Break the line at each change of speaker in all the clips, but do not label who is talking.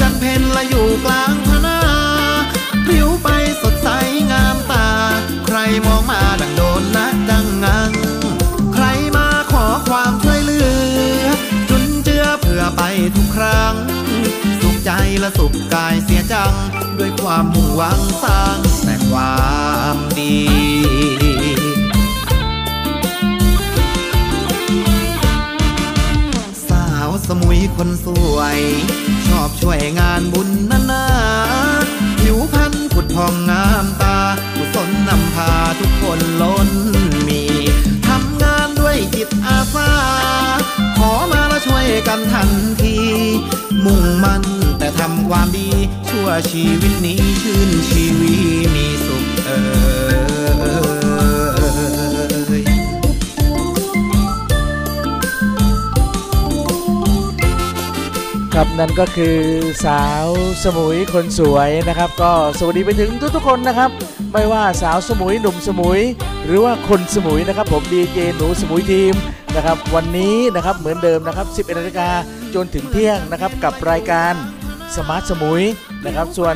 จันเพนละอยู่กลางพนาผิวไปสดใสงามตา ใครมองมาดังโดนนะดังงัง ใครมาขอความช่วยเหลือ จุนเจือเพื่อไปทุกครั้ง สุขใจและสุขกายเสียจัง ด้วยความมุ่งหวังสร้างแต่ความดีสาวสมุยคนสวย ชอบช่วยงานบุญนานาผิวพรรณผุดพองงามตากุศลนำพาทุกคนล้นมีทำงานด้วยจิตอาสา ขอมาแล้วช่วยกันทันที มุ่งมั่นแต่ทำความดี ชั่วชีวิตนี้ชื่นชีวีมีสุขเอ่ย
ครับนั่นก็คือสาวสมุยคนสวยนะครับ ก็สวัสดีไปถึงทุกๆคนนะครับ ไม่ว่าสาวสมุยหนุ่มสมุย หรือว่าคนสมุยนะครับ ผมดีเจหนูสมุยทีมนะครับ วันนี้นะครับเหมือนเดิมนะครับ 11นาฬิกาจนถึงเที่ยงนะครับกับรายการ Smart สมุยนะครับ ส่วน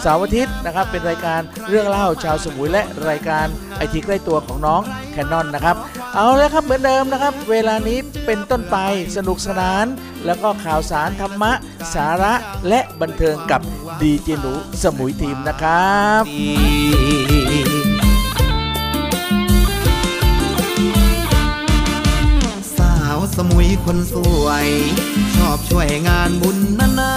เสาร์อาทิตย์นะครับ เป็นรายการเรื่องเล่าชาวสมุยและรายการไอทีใกล้ตัวของน้องแคนนอนนะครับ เอาแล้วครับเหมือนเดิมนะครับ เวลานี้เป็นต้นไปสนุกสนาน แล้วก็ข่าวสารธรรมะ สาระและบันเทิงกับดีเจหนูสมุยทีมนะครับ
สาวสมุยคนสวย ชอบช่วยงานบุญนานา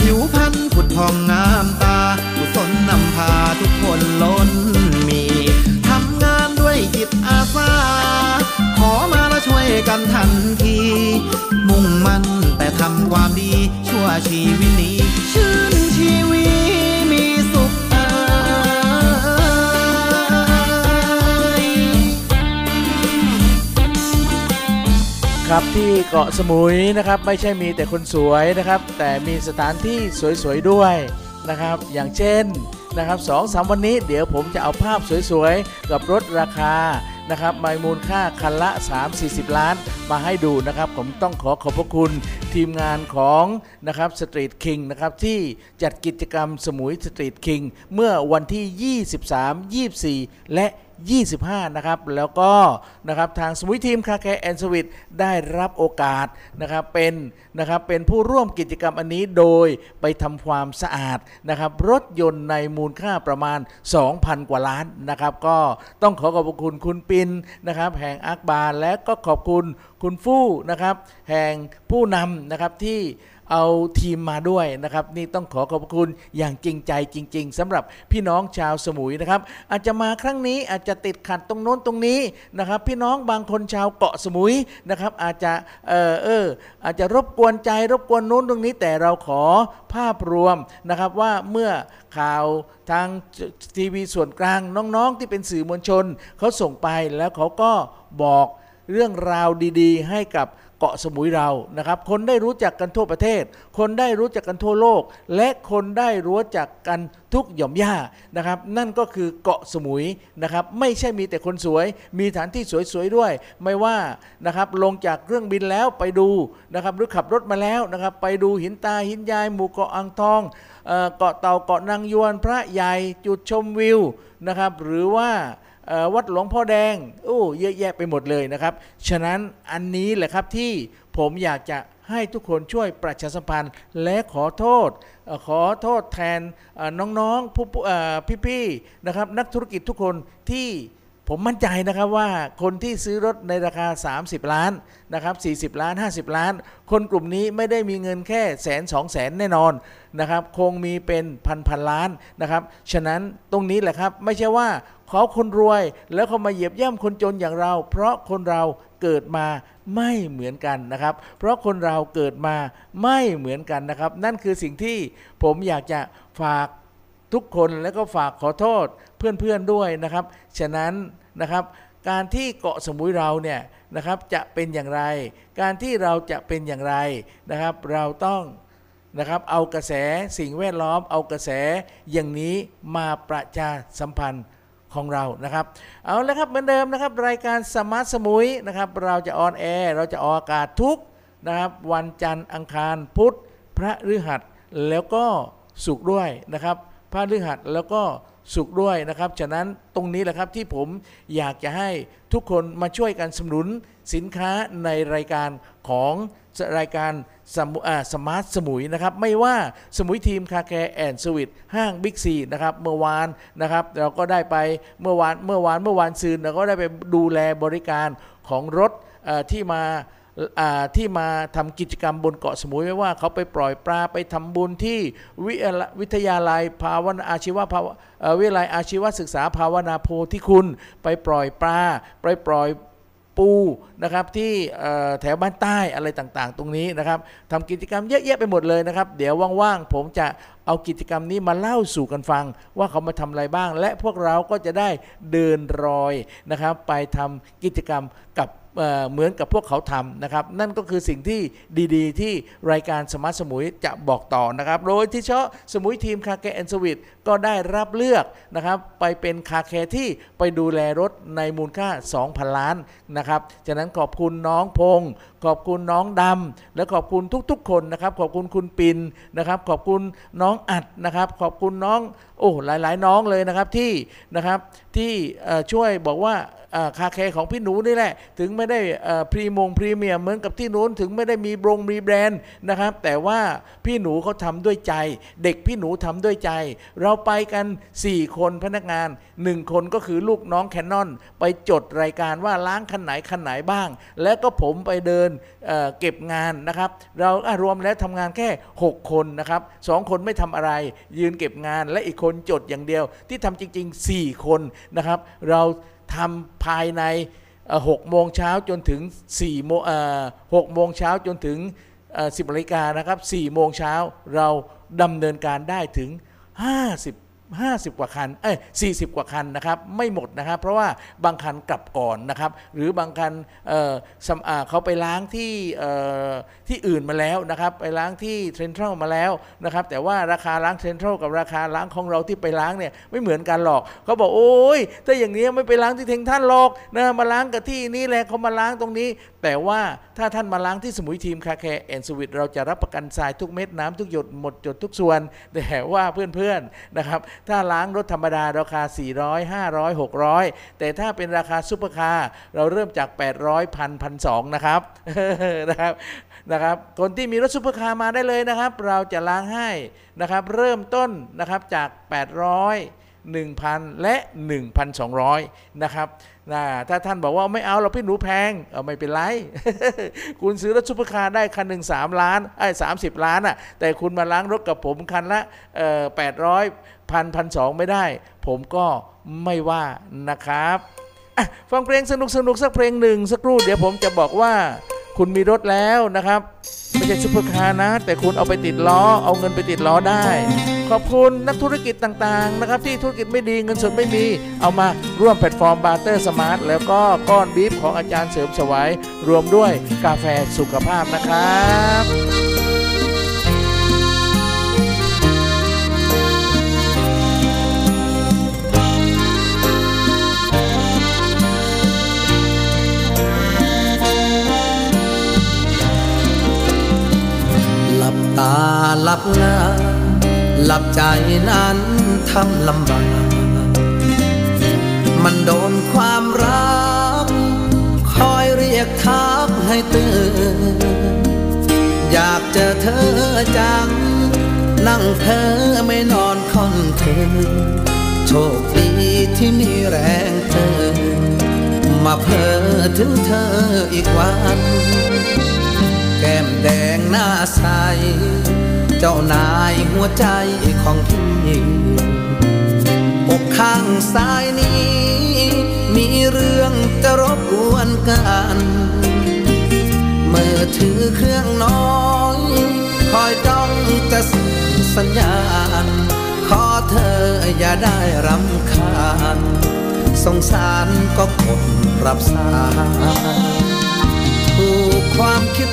ผิวพรรณ ทองงามตากุศลนำพาทุกคนล้นมีทำงานด้วยจิตอาสา ขอมาแล้วช่วยกันทันที มุ่งมั่นแต่ทำความดี ชั่วชีวิตนี้ ชื่นชีวิต
ครับที่เกาะสมุยนะครับไม่ใช่มีแต่คนสวยนะครับ แต่มีสถานที่สวยๆด้วยนะครับ อย่างเช่นนะครับสองสามวันนี้เดี๋ยวผมจะเอาภาพสวยๆ กับรถราคานะครับมีมูลค่าคันละ 3-40 ล้านมาให้ดูนะครับ ผมต้องขอขอบพระคุณทีมงานของนะครับ Street King นะครับที่จัดกิจกรรมสมุย Street King เมื่อวันที่ 23 24 และ 25 นะครับ แล้วก็นะครับทางสมุยทีม Car Care and Suite ได้รับโอกาสนะครับเป็นนะครับเป็นผู้ร่วมกิจกรรมอันนี้โดยไปทำความสะอาดนะครับรถยนต์ในมูลค่าประมาณ 2,000 กว่าล้านนะครับ ก็ต้องขอขอบคุณคุณปินนะครับแห่งอักบาร์และก็ขอบคุณคุณฟู่นะครับแห่งผู้นำนะครับที่เอาทีมมาด้วยนะครับ นี่ต้องขอขอบคุณอย่างจริงใจจริง ๆสำหรับพี่น้องชาวสมุยนะครับ อาจจะมาครั้งนี้อาจจะติดขัดตรงโน้นตรงนี้นะครับ พี่น้องบางคนชาวเกาะสมุยนะครับ อาจจะเออเอออาจจะรบกวนใจรบกวนโน้นตรงนี้ แต่เราขอภาพรวมนะครับว่าเมื่อข่าวทางทีวีส่วนกลางน้องๆที่เป็นสื่อมวลชนเขาส่งไปแล้วเขาก็บอก เรื่องราวดีๆ ให้กับเกาะสมุยเรานะครับ คนได้รู้จักกันทั่วประเทศ คนได้รู้จักกันทั่วโลก และคนได้รู้จักกันทุกหย่อมย่านะครับ นั่นก็คือเกาะสมุยนะครับ ไม่ใช่มีแต่คนสวย มีสถานที่สวยๆด้วย ไม่ว่านะครับลงจากเครื่องบินแล้วไปดูนะครับ หรือขับรถมาแล้วนะครับ ไปดูหินตาหินยาย หมู่เกาะอ่างทองเกาะเต่าเกาะนางยวนพระใหญ่จุดชมวิวนะครับ หรือว่า วัดหลวงพ่อแดงโอ้เยอะแยะไปหมดเลยนะครับ ฉะนั้นอันนี้แหละครับที่ผมอยากจะให้ทุกคนช่วยประชาสัมพันธ์และขอโทษขอโทษแทนน้องๆผู้พี่ๆนะครับนักธุรกิจทุกคนที่ผมมั่นใจนะครับว่าคนที่ซื้อรถในราคา 30 ล้านนะครับ40 ล้าน 50 ล้าน คนกลุ่มนี้ไม่ได้มีเงินแค่แสนสองแสนแน่นอนนะครับ คงมีเป็นพันพันล้านนะครับ ฉะนั้นตรงนี้แหละครับ ไม่ใช่ว่า เขาคนรวยแล้วเขามาเหยียบย่ำคนจนอย่างเรา เพราะคนเราเกิดมาไม่เหมือนกันนะครับ เพราะคนเราเกิดมาไม่เหมือนกันนะครับ นั่นคือสิ่งที่ผมอยากจะฝากทุกคนแล้วก็ฝากขอโทษเพื่อนๆด้วยนะครับ ฉะนั้นนะครับ การที่เกาะสมุยเราเนี่ยนะครับจะเป็นอย่างไร การที่เราจะเป็นอย่างไรนะครับ เราต้องนะครับเอากระแสสิ่งแวดล้อม เอากระแสอย่างนี้มาประชาสัมพันธ์ ของเรานะครับ เอาละครับเหมือนเดิมนะครับ รายการ Smart สมุยนะครับ เราจะ on air เราจะออกอากาศทุกนะครับ วันจันทร์อังคารพุธพฤหัสแล้วก็ศุกร์ด้วยนะครับ พฤหัสแล้วก็ศุกร์ด้วยนะครับ ฉะนั้นตรงนี้แหละครับที่ผมอยากจะให้ทุกคนมาช่วยกันสนับสนุนสินค้าในรายการของรายการ สมา Smart สมุยนะครับไม่ว่าสมุยทีม Car Care and Suite ห้าง Big C นะครับเมื่อวานนะครับเราก็ได้ไปเมื่อวานเมื่อวานเมื่อวานซืนเราก็ได้ไปดูแลบริการของรถที่มาที่มาทำกิจกรรมบนเกาะสมุยไม่ว่าเขาไปปล่อยปลาไปทำบุญที่วิทยาลัยวิทยาลัยภาวนาอาชีวะภาววิทยาลัยอาชีวศึกษาภาวนาโพธิคุณ ไปปล่อยปลาไปปล่อย ปูนะครับที่แถวบ้านใต้อะไรต่างๆ ตรงนี้นะครับทำกิจกรรมเยอะแยะไปหมดเลยนะครับ เดี๋ยวว่างๆผมจะเอากิจกรรมนี้มาเล่าสู่กันฟัง ว่าเขามาทำอะไรบ้าง และพวกเราก็จะได้เดินรอยนะครับ ไปทำกิจกรรมกับ เหมือนกับพวกเขาทำนะครับ นั่นก็คือสิ่งที่ดีๆ ที่รายการ Smart สมุยจะบอกต่อนะครับโดยที่เฉพาะสมุยทีม Car Care and Suite ก็ได้รับเลือกนะครับไปเป็น car care ที่ไปดูแลรถในมูลค่า 2,000 ล้านนะครับฉะนั้นขอบคุณน้องพงศ์ขอบคุณน้องดำและขอบคุณทุกๆ คนนะครับ ขอบคุณคุณปินนะครับขอบคุณน้องอัดนะครับ ขอบคุณน้องโอ้หลายๆ น้องเลยนะครับที่นะครับที่ช่วยบอกว่าคาแคร์ของพี่หนูนี่แหละ ถึงไม่ได้พรีมงพรีเมียมเหมือนกับที่นู้นถึงไม่ได้มีบรงมีแบรนด์นะครับ แต่ว่าพี่หนูเขาทำด้วยใจ เด็กพี่หนูทำด้วยใจ เราไปกัน 4 คนพนักงาน 1 คนก็คือลูกน้องแคนนอนไปจดรายการว่าล้างคันไหนคันไหนบ้าง แล้วก็ผมไปเดินเเก็บงานนะครับ เรารวมแล้วทำงานแค่ 6 คนนะครับสองคนไม่ทำอะไร ยืนเก็บงานและอีกคนจดอย่างเดียว ที่ทำจริง ๆ 4 คนนะครับ เรา ทำภายในหกโมงเช้าจนถึง4โมงหกโมงเช้าจนถึงสิบนาฬิกานะครับ4โมงเช้าเราดำเนินการได้ถึง 50 50 กว่าคัน เอ้ย40 กว่าคันนะครับ ไม่หมดนะครับ เพราะว่าบางคันกลับก่อนนะครับ หรือบางคันเอ่อสำอ่าเขาไปล้างที่เอ่อที่อื่นมาแล้วนะครับ ไปล้างที่เทรนทรัลมาแล้วนะครับ แต่ว่าราคาล้างเทรนทรัลกับราคาล้างของเราที่ไปล้างเนี่ยไม่เหมือนกันหรอกเขาบอกโอ้ยถ้าอย่างนี้ไม่ไปล้างที่เทงท่านหรอกนะมาล้างกับที่นี่แหละเขามาล้างตรงนี้ แต่ว่าถ้าท่านมาล้างที่สมุยทีม Car Care and Suite เราจะรับประกันทรายทุกเม็ดน้ำทุกหยดหมดจดทุกส่วนแต่ว่าเพื่อนๆนะครับถ้าล้างรถธรรมดาราคา 400 500 600 แต่ถ้าเป็นราคาซุปเปอร์คาร์เราเริ่มจาก 800พันพันสองนะครับนะครับนะครับ คนที่มีรถซุปเปอร์คาร์มาได้เลยนะครับ เราจะล้างให้นะครับ เริ่มต้นนะครับจาก 800 1,000 และ 1,200 นะครับนะถ้าท่านบอกว่าไม่เอาเราพี่หนูแพงเอาไม่เป็นไร คุณซื้อรถซุปเปอร์คาร์ได้คันหนึ่งสามล้านไอ้สามสิบล้านอะแต่คุณมาล้างรถกับผมคันละแปดร้อยพันพันสองไม่ได้ ผมก็ไม่ว่านะครับ ฟังเพลงสนุกสนุกสักเพลงหนึ่งสักครู่เดี๋ยวผมจะบอกว่าคุณมีรถแล้วนะครับไม่ใช่ซุปเปอร์คาร์นะ แต่คุณเอาไปติดล้อ เอาเงินไปติดล้อได้ ขอบคุณนักธุรกิจต่างๆนะครับที่ธุรกิจไม่ดีเงินสดไม่มี เอามาร่วมแพลตฟอร์ม Barter Smart แล้วก็ก้อนบีฟของอาจารย์เสริมสวายรวมด้วยกาแฟสุขภาพนะครับ
ตาหลับหน้าหลับใจนั้นทำลำบาก มันโดนความรัก คอยเรียกทักให้ตื่น อยากเจอเธอจัง นั่งเธอไม่นอนค่อนคืนโชคดีที่มีแรงเจอมาเพ้อถึงเธออีกวัน แก้มแดงหน้าใส เจ้านายหัวใจของพี่อกข้างซ้ายนี้ มีเรื่องจะรบกวนกันเมื่อถือเครื่องน้อยคอยจ้องจะส่งสัญญาณ ขอเธออย่าได้รำคาญ สงสารก็กดรับสายถูกความคิด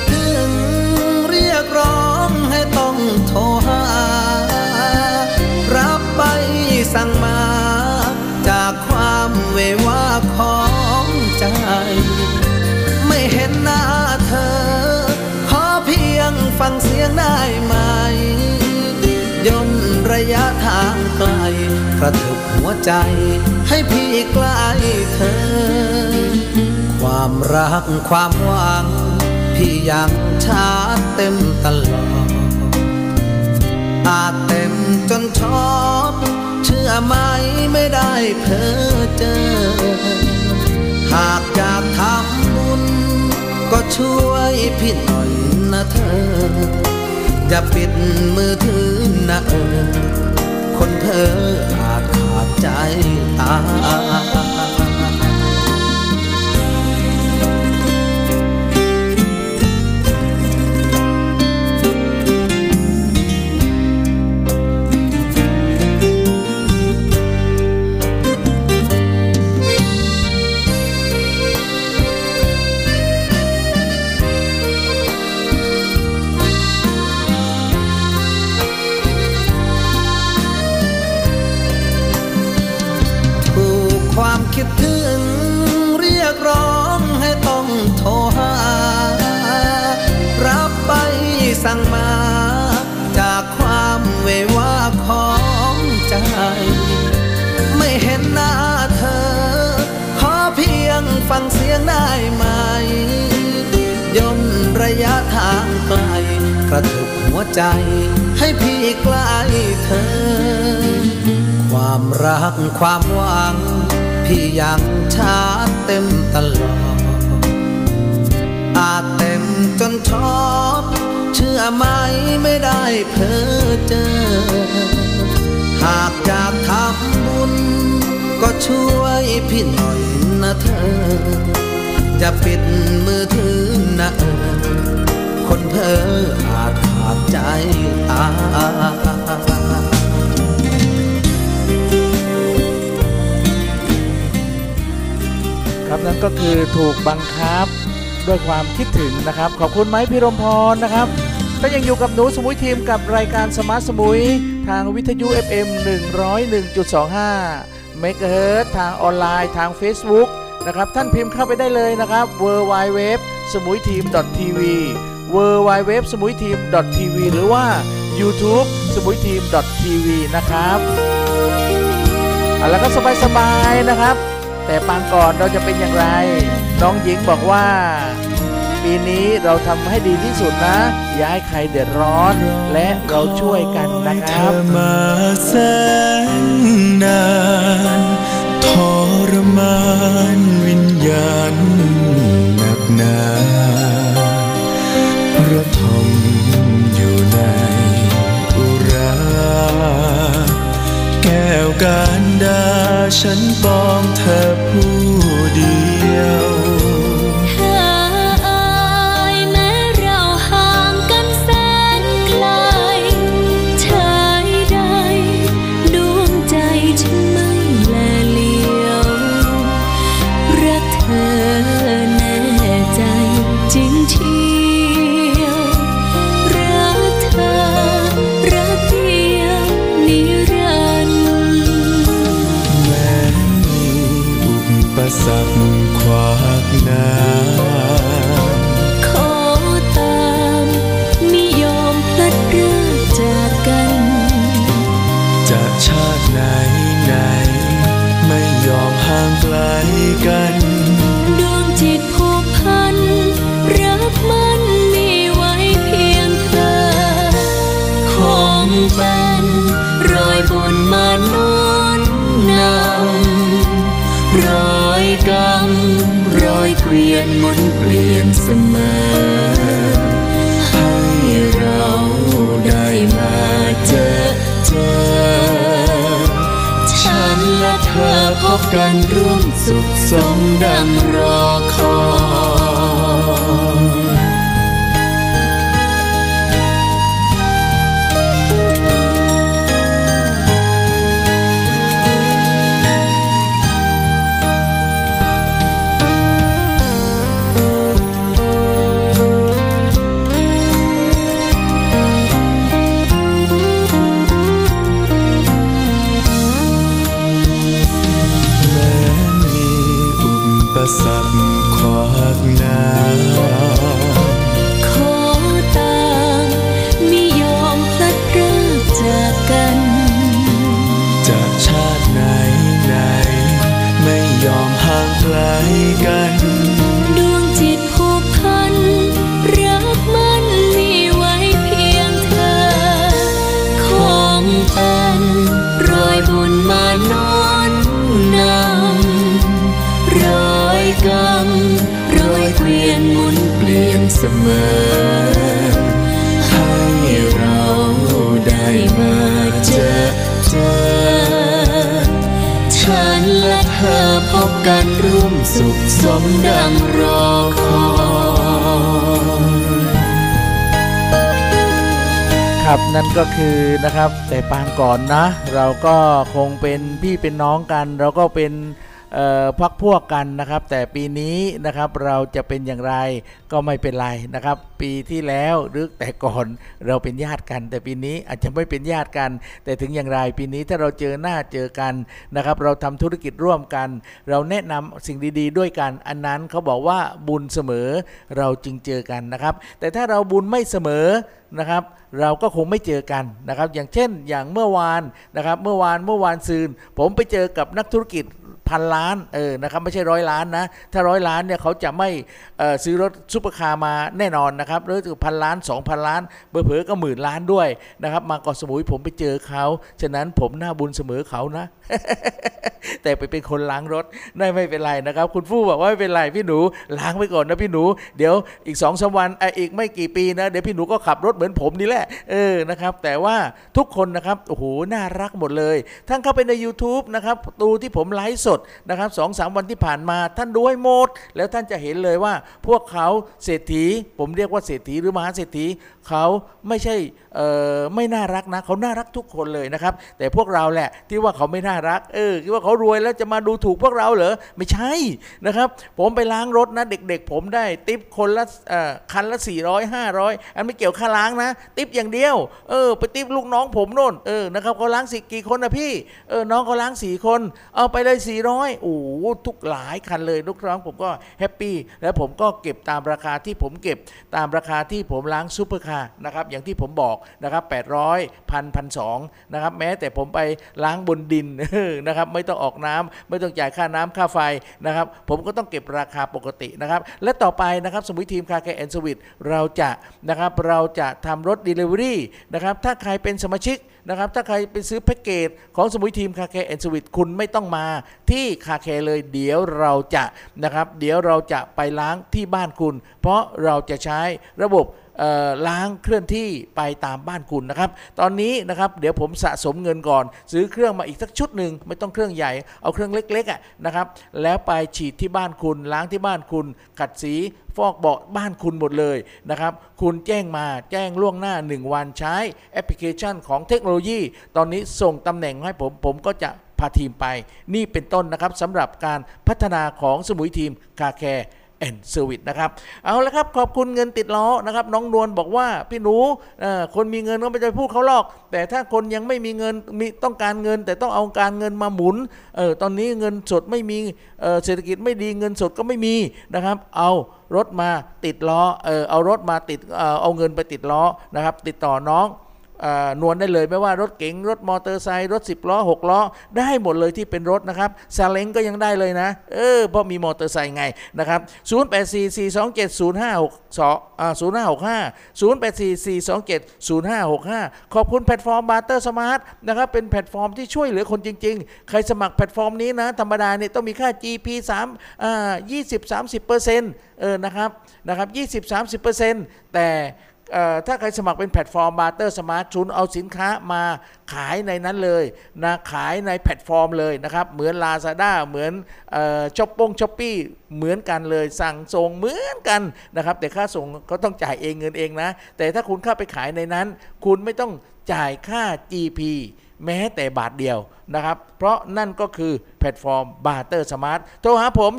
รหา รับไปสั่งมา จากความเววาของใจ ไม่เห็นหน้าเธอ ขอเพียงฟังเสียงได้ไหม ย่นระยะทางไกล กระทุกหัวใจ ให้พี่ใกล้เธอ ความรักความหวังพี่ยังชาเต็มตลอด อาจเต็มจนชอบเชื่อไหมไม่ได้เพ้อเจอ หากอยากทำบุญก็ช่วยพี่หน่อยนะเธอ อย่าปิดมือถือนะเออ คนเธออาจขาดใจตาย ฟังเสียงได้ไหม ย่นระยะทางไกลกระทุกหัวใจ ให้พี่ใกล้เธอ ความรักความหวัง พี่ยังชาร์เต็มตลอด อาจเต็มจนชอบเชื่อไหมไม่ได้เพ้อเจอ หากอยากทำบุญก็ช่วยพี่หน่อยนะเธอ อย่าปิดมือถือนะเออคนเพ้ออาจขาดใจตา
ครับนั่นก็คือถูกบังคับด้วยความคิดถึงนะครับ ขอบคุณไม้พิรมพรนะครับก็ยังอยู่กับหนูสมุยทีมกับรายการสมาร์ทสมุย ทางวิทยุ FM 101.25 เมกะเฮิรตทางออนไลน์ทาง Facebook นะครับ ท่านพิมพ์เข้าไปได้เลยนะครับ w w w สมุยทีม .tv w w w สมุยทีม .tv หรือว่า YouTube สมุยทีม .tv นะครับเอาแล้วก็สบายๆนะครับ แต่ปางก่อนเราจะเป็นอย่างไร น้องหญิงบอกว่า ปีนี้เราทำให้ดีที่สุดนะย่าให้ใครเดือดร้อน และเราช่วยกันนะครับ
มาแสนนานทรมาน วิญญาณหนักหนาระทมอยู่ในอุราแก้วการดาฉันปองเธอผู้เดียว
สรร
คขวากหน้า
กันร่ว
มสุขสมดังรอคอยค
รับนั่นก็
คือ
นะครับแต่ปางก่อนนะ เราก็คงเป็นพี่เป็นน้องกัน เราก็เป็น พักพวกกันนะครับ แต่ปีนี้นะครับเราจะเป็นอย่างไรก็ไม่เป็นไรนะครับ ปีที่แล้วหรือแต่ก่อนเราเป็นญาติกัน แต่ปีนี้อาจจะไม่เป็นญาติกัน แต่ถึงอย่างไรปีนี้ถ้าเราเจอหน้าเจอกันนะครับ เราทำธุรกิจร่วมกัน เราแนะนำสิ่งดีๆ ด้วยกัน อันนั้นเขาบอกว่าบุญเสมอเราจึงเจอกันนะครับ แต่ถ้าเราบุญไม่เสมอนะครับเราก็คงไม่เจอกันนะครับ อย่างเช่นอย่างเมื่อวานนะครับ เมื่อวานเมื่อวานซืน ผมไปเจอกับนักธุรกิจ พันล้านเออนะครับไม่ใช่ร้อยล้านนะถ้าร้อยล้านเนี่ยเขาจะไม่ซื้อรถซุปเปอร์คาร์มาแน่นอนนะครับรถึงพันล้านสองพันล้านเผลอๆก็หมื่นล้านด้วยนะครับมาเกาะสมุยผมไปเจอเขาฉะนั้นผมหน้าบุญเสมอเขานะแต่ไปเป็นคนล้างรถได้ไม่เป็นไรนะครับ คุณฟู่บอกว่าไม่เป็นไรพี่หนูล้างไปก่อนนะพี่หนู เดี๋ยวอีกสองสามวันอ,อีกไม่กี่ปีนะเดี๋ยวพี่หนูก็ขับรถเหมือนผมนี่แหละเออนะครับ แต่ว่าทุกคนนะครับโอ้โหน่ารักหมดเลย ท่านเข้าไปใน YouTube นะครับดูที่ผมไลฟ์สดนะครับสองสามวันที่ผ่านมา ท่านดูให้หมด แล้วท่านจะเห็นเลยว่าพวกเขาเศรษฐี ผมเรียกว่าเศรษฐีหรือมหาเศรษฐีเขาไม่ใช่เออไม่น่ารักนะเขาน่ารักทุกคนเลยนะครับ แต่พวกเราแหละที่ว่าเขาไม่น่ารักเออคิดว่าเขารวยแล้วจะมาดูถูกพวกเราเหรอไม่ใช่นะครับ ผมไปล้างรถนะ เด็กๆ ผมได้ติปคนละอ่อคันละ 400 500 อันไม่เกี่ยวค่าล้างนะ ติปอย่างเดียวเออไปติปลูกน้องผมโน่นเออนะครับเขาล้างสิกี่คนนะพี่เออน้องเขาล้างสี่คนเอาไปเลย 400โอ้ทุกหลายคันเลยลูกน้องผมก็ happy แล้วผมก็เก็บตามราคาที่ผมเก็บตามราคาที่ผมล้างซูเปอร์คาร์นะครับอย่างที่ผมบอกนะครับ800พันพันสองนะครับแม้แต่ผมไปล้างบนดินนะครับไม่ต้องออกน้ำไม่ต้องจ่ายค่าน้ำค่าไฟนะครับผมก็ต้องเก็บราคาปกตินะครับและต่อไปนะครับสมุย Team Car Care and Service เราจะนะครับเราจะทำรถ Delivery นะครับถ้าใครเป็นสมาชิก นะครับ ถ้าใครไปซื้อแพ็กเกจของสมุยทีมคาแคแอนสวิตคุณไม่ต้องมาที่คาแคเลย เดี๋ยวเราจะนะครับ เดี๋ยวเราจะไปล้างที่บ้านคุณ เพราะเราจะใช้ระบบล้างเคลื่อนที่ไปตามบ้านคุณนะครับ ตอนนี้นะครับเดี๋ยวผมสะสมเงินก่อน ซื้อเครื่องมาอีกสักชุดหนึ่งไม่ต้องเครื่องใหญ่เอาเครื่องเล็กๆอะนะครับ แล้วไปฉีดที่บ้านคุณล้างที่บ้านคุณขัดสี ฟอกเบาะบ้านคุณหมดเลยนะครับ คุณแจ้งมาแจ้งล่วงหน้า 1 วันใช้แอปพลิเคชันของเทคโนโลยี ตอนนี้ส่งตำแหน่งให้ผม ผมก็จะพาทีมไป นี่เป็นต้นนะครับสำหรับการพัฒนาของสมุย Team Car Care and Service นะครับ เอาละครับขอบคุณเงินติดล้อนะครับ น้องนวลบอกว่าพี่หนูคนมีเงินก็ไม่จะพูดเขาหรอก แต่ถ้าคนยังไม่มีเงินมีต้องการเงิน แต่ต้องเอาการเงินมาหมุนเออตอนนี้เงินสดไม่มีเเศรษฐกิจไม่ดีเงินสดก็ไม่มีนะครับ เอารถมาติดล้อเออเอารถมาติดเอาเงินไปติดล้อนะครับ ติดต่อน้อง นวลได้เลยไม่ว่ารถเก๋งรถมอเตอร์ไซค์รถ 10 ล้อ 6 ล้อ ได้หมดเลยที่เป็นรถนะครับซาเล้งก็ยังได้เลยนะ เออเพราะมีมอเตอร์ไซค์ไงนะครับ 0844270562อ่า0565 0844270565 ขอบคุณแพลตฟอร์ม Barter Smart นะครับเป็นแพลตฟอร์มที่ช่วยเหลือคนจริง ๆ ใครสมัครแพลตฟอร์มนี้นะ ธรรมดาเนี่ยต้องมีค่า GP 3อ่า20 30เปอร์เซ็นต์เออนะครับนะครับ20 30เปอร์เซ็นต์แต่ ถ้าใครสมัครเป็นแพลตฟอร์ม Barter Smart คุณเอาสินค้ามาขายในนั้นเลยนะขายในแพลตฟอร์มเลยนะครับ เหมือน Lazada เหมือนช้อปปง Shopee เหมือนกันเลยสั่งส่งเหมือนกันนะครับ แต่ค่าส่งก็ต้องจ่ายเองเงินเองนะ แต่ถ้าคุณเข้าไปขายในนั้น คุณไม่ต้องจ่ายค่า GP แม้แต่บาทเดียวนะครับ เพราะนั่นก็คือแพลตฟอร์ม Barter Smart โทรหาผม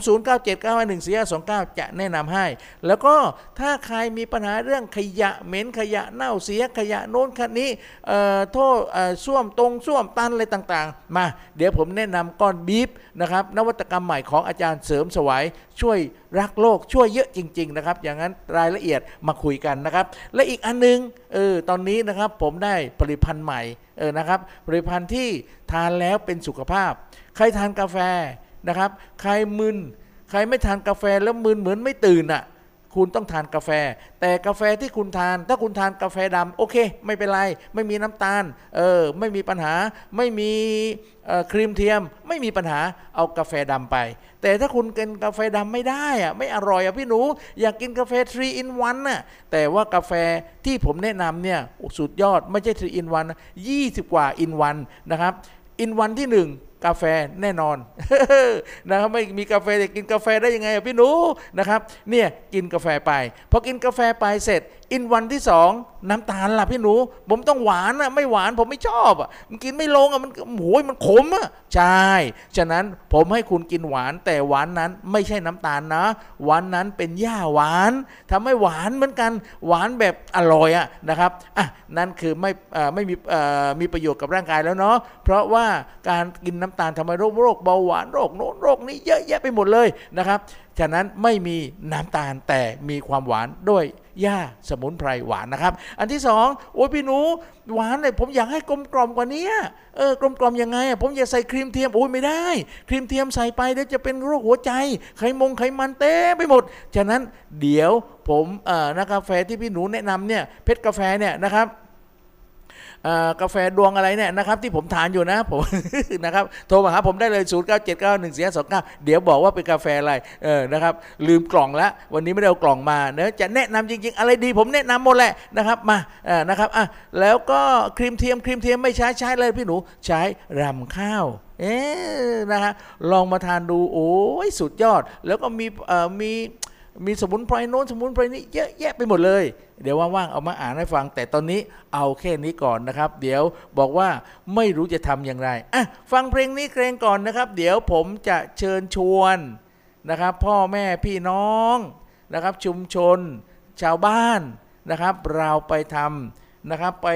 0979514529 จะแนะนำให้ แล้วก็ถ้าใครมีปัญหาเรื่องขยะเหม็นขยะเน่าเสียขยะโน้นขยะนี้เอ่อโทษเอ่อส้วมตรงส้วมตันอะไรต่างๆ มา เดี๋ยวผมแนะนำก้อนบีฟนะครับ นวัตกรรมใหม่ของอาจารย์เสริมสวัยช่วยรักโลกช่วยเยอะจริง ๆ นะครับ อย่างนั้นรายละเอียดมาคุยกันนะครับ และอีกอันนึงเออตอนนี้นะครับผมได้ผลิตภัณฑ์ใหม่เออนะครับผลิตภัณฑ์ที่ทานแล้วเป็นสุขภาพ ใครทานกาแฟนะครับ ใครมึน ใครไม่ทานกาแฟแล้วมึนเหมือนไม่ตื่นอะ คุณต้องทานกาแฟ แต่กาแฟที่คุณทาน ถ้าคุณทานกาแฟดำโอเค ไม่เป็นไร ไม่มีน้ำตาล เออ ไม่มีปัญหา ไม่มีครีมเทียม ไม่มีปัญหา เอากาแฟดำไป แต่ถ้าคุณกินกาแฟดำไม่ได้อะไม่อร่อยอะพี่หนู อยากกินกาแฟ3 in 1น่ะ แต่ว่ากาแฟที่ผมแนะนำเนี่ยสุดยอด ไม่ใช่3 in 1นะ20 กว่า in 1นะครับ อินวันที่หนึ่งกาแฟแน่นอนนะครับไม่มีกาแฟจะกินกาแฟได้ยังไงพี่หนูนะครับเนี่ยกินกาแฟไปพอกินกาแฟไปเสร็จอินวันที่สองน้ำตาลล่ะพี่หนู ผมต้องหวานอะไม่หวานผมไม่ชอบอะมันกินไม่ลงอะมันโอ้ยมันขมอะใช่ ฉะนั้นผมให้คุณกินหวาน แต่หวานนั้นไม่ใช่น้ำตาลนะ หวานนั้นเป็นหญ้าหวานทำให้หวานเหมือนกัน หวานแบบอร่อยอะนะครับอะนั่นคือไม่ไม่มีมีประโยชน์กับร่างกายแล้วเนาะเพราะว่าการกินน้ำตาลทำให้โรคโรคเบาหวานโรคโน้นโรคนี้เยอะแยะไปหมดเลยนะครับ ฉะนั้นไม่มีน้ำตาลแต่มีความหวานด้วยหญ้าสมุนไพรหวานนะครับ อันที่สองโอ้ยพี่หนูหวานเลยผมอยากให้กลมกล่อมกว่านี้เออกลมกล่อมยังไง ผมอยากใส่ครีมเทียมโอ้ยไม่ได้ ครีมเทียมใส่ไปเดี๋ยวจะเป็นโรคหัวใจ ไขมงไขมันเต้ไปหมด ฉะนั้นเดี๋ยวผมเอ่อนะกาแฟที่พี่หนูแนะนำเนี่ยเพชรกาแฟเนี่ยนะครับ กาแฟดวงอะไรเนี่ยนะครับที่ผมทานอยู่นะผมนะครับโทรมาหาผมได้เลย 0 9 7 9 1 4 2 9 เดี๋ยวบอกว่าเป็นกาแฟอะไรเออนะครับลืมกล่องแล้ววันนี้ไม่ได้เอากล่องมาเนอะจะแนะนำจริง ๆ อะไรดีผมแนะนำหมดแหละนะครับมาเออนะครับอะแล้วก็ครีมเทียมครีมเทียมไม่ใช้ใช้เลยพี่หนูใช้รำข้าวเอ๊นะฮะลองมาทานดูโอ้ยสุดยอด แล้วก็มีเอ่อมี มีสมุนไพรโน้นสมุนไพรนี้เยอะแยะไปหมดเลย เดี๋ยวว่างๆเอามาอ่านให้ฟัง แต่ตอนนี้เอาแค่นี้ก่อนนะครับ เดี๋ยวบอกว่าไม่รู้จะทำอย่างไรอะฟังเพลงนี้เพลงก่อนนะครับ เดี๋ยวผมจะเชิญชวนนะครับ พ่อแม่พี่น้องนะครับ ชุมชน ชาวบ้านนะครับ เราไปทำนะครับไป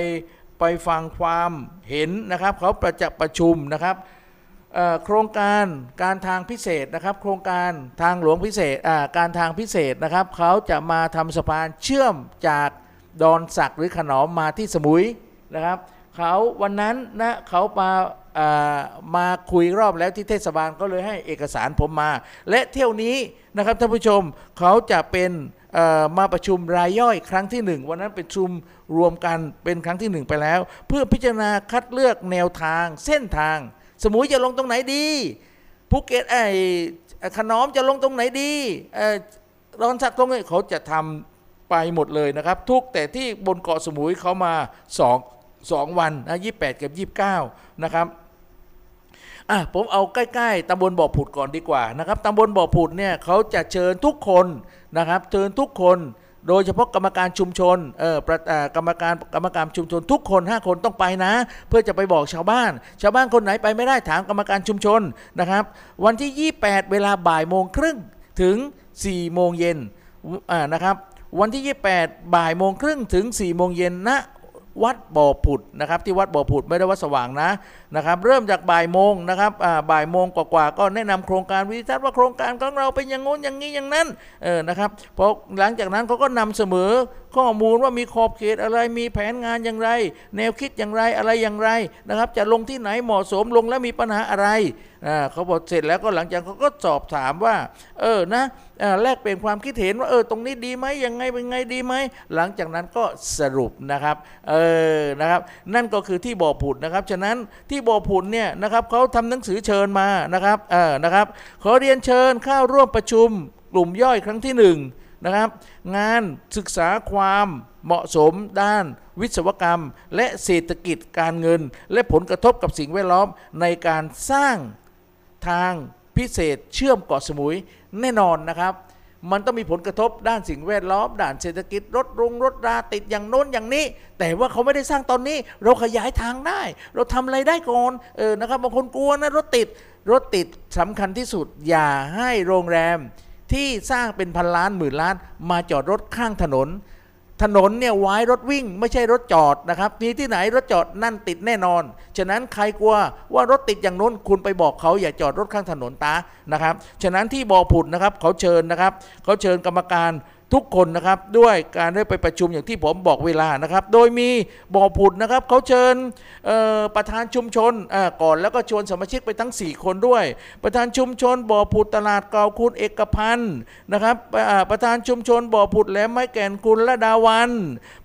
ไปฟังความเห็นนะครับ เขาประจะประชุมนะครับ โครงการการทางพิเศษนะครับ โครงการทางหลวงพิเศษการทางพิเศษนะครับเขาจะมาทำสะพานเชื่อมจากดอนสักหรือขนอมมาที่สมุยนะครับเขาวันนั้นนะเขามามาคุยรอบแล้วที่เทศบาลก็เลยให้เอกสารผมมา และเที่ยวนี้นะครับท่านผู้ชมเขาจะเป็นมาประชุมรายย่อยครั้งที่หนึ่งวันนั้นเป็นชุมรวมกันเป็นครั้งที่หนึ่งไปแล้ว เพื่อพิจารณาคัดเลือกแนวทางเส้นทาง สมุยจะลงตรงไหนดีภูเก็ตไอ้ขนอมจะลงตรงไหนดีเอ่อดอนสักตรงไหนเขาจะทำไปหมดเลยนะครับ ทุกแต่ที่บนเกาะสมุยเขามาสองสองวันนะยี่แปดกับยี่บเก้านะครับอะผมเอาใกล้ๆตำบลบ่อผุดก่อนดีกว่านะครับตำบลบ่อผุดเนี่ยเขาจะเชิญทุกคนนะครับ เชิญทุกคน โดยเฉพาะกรรมการชุมชนเออประกรรมการกรรมการชุมชนทุกคน 5 คนต้องไปนะ เพื่อจะไปบอกชาวบ้าน ชาวบ้านคนไหนไปไม่ได้ถามกรรมการชุมชนนะครับ วันที่ 28 เวลาบ่ายโมงครึ่งถึง 4 โมงเย็นอ่านะครับ วันที่ 28 บ่ายโมงครึ่งถึง 4 โมงเย็นณวัดบ่อผุดนะครับ ที่วัดบ่อผุดไม่ได้วัดสว่างนะ นะครับเริ่มจากบ่ายโมงนะครับบ่ายโมงกว่าๆก็แนะนำโครงการวิทัศน์ว่าโครงการของเราเป็นอย่างงู้นอย่างนี้อย่างนั้นเออนะครับเพราะหลังจากนั้นเขาก็นำเสมอข้อมูลว่ามีขอบเขตอะไรมีแผนงานอย่างไร แนวคิดอย่างไรอะไรอย่างไรนะครับ จะลงที่ไหนเหมาะสมลงแล้วมีปัญหาอะไรอ่าเขาบอกเสร็จแล้วก็หลังจากเขาก็สอบถามว่า เออนะอ่าแลกเปลี่ยนความคิดเห็นว่าเออตรงนี้ดีไหมยังไงเป็นไงดีไหมหลังจากนั้นก็สรุปนะครับเออนะครับ นั่นก็คือที่บ่อผุดนะครับ ฉะนั้นที่บ่อผุดเนี่ยนะครับเขาทำหนังสือเชิญมานะครับเออนะครับ ขอเรียนเชิญเข้าร่วมประชุมกลุ่มย่อยครั้งที่หนึ่งนะครับ งานศึกษาความเหมาะสมด้านวิศวกรรม และเศรษฐกิจการเงิน และผลกระทบกับสิ่งแวดล้อมในการสร้างทางพิเศษเชื่อมเกาะสมุยแน่นอนนะครับ มันต้องมีผลกระทบด้านสิ่งแวดล้อม ด้านเศรษฐกิจรถรุงรถราติดอย่างโน้นอย่างนี้ แต่ว่าเขาไม่ได้สร้างตอนนี้ เราขยายทางได้ เราทำอะไรได้ก่อนเออนะครับบางคนกลัวนะรถติดรถติดสำคัญที่สุด อย่าให้โรงแรมที่สร้างเป็นพันล้านหมื่นล้าน มาจอดรถข้างถนน ถนนเนี่ยไว้รถวิ่งไม่ใช่รถจอดนะครับมีที่ไหนรถจอดนั่นติดแน่นอน ฉะนั้นใครกลัวว่ารถติดอย่างน้นคุณไปบอกเขาอย่าจอดรถข้างถนนตานะครับ ฉะนั้นที่บอผุดนะครับเขาเชิญนะครับเขาเชิญกรรมการ ทุกคนนะครับด้วยการได้ไปประชุมอย่างที่ผมบอกเวลานะครับ โดยมีบ่อผุดนะครับเขาเชิญประธานชุมชนก่อนแล้วก็ชวนสมาชิกไปทั้ง 4 คนด้วย ประธานชุมชนบ่อผุดตลาดเก่าคุณเอกพันธ์นะครับประธานชุมชนบ่อผุดแหลมไม้แก่นคุณละดาวัน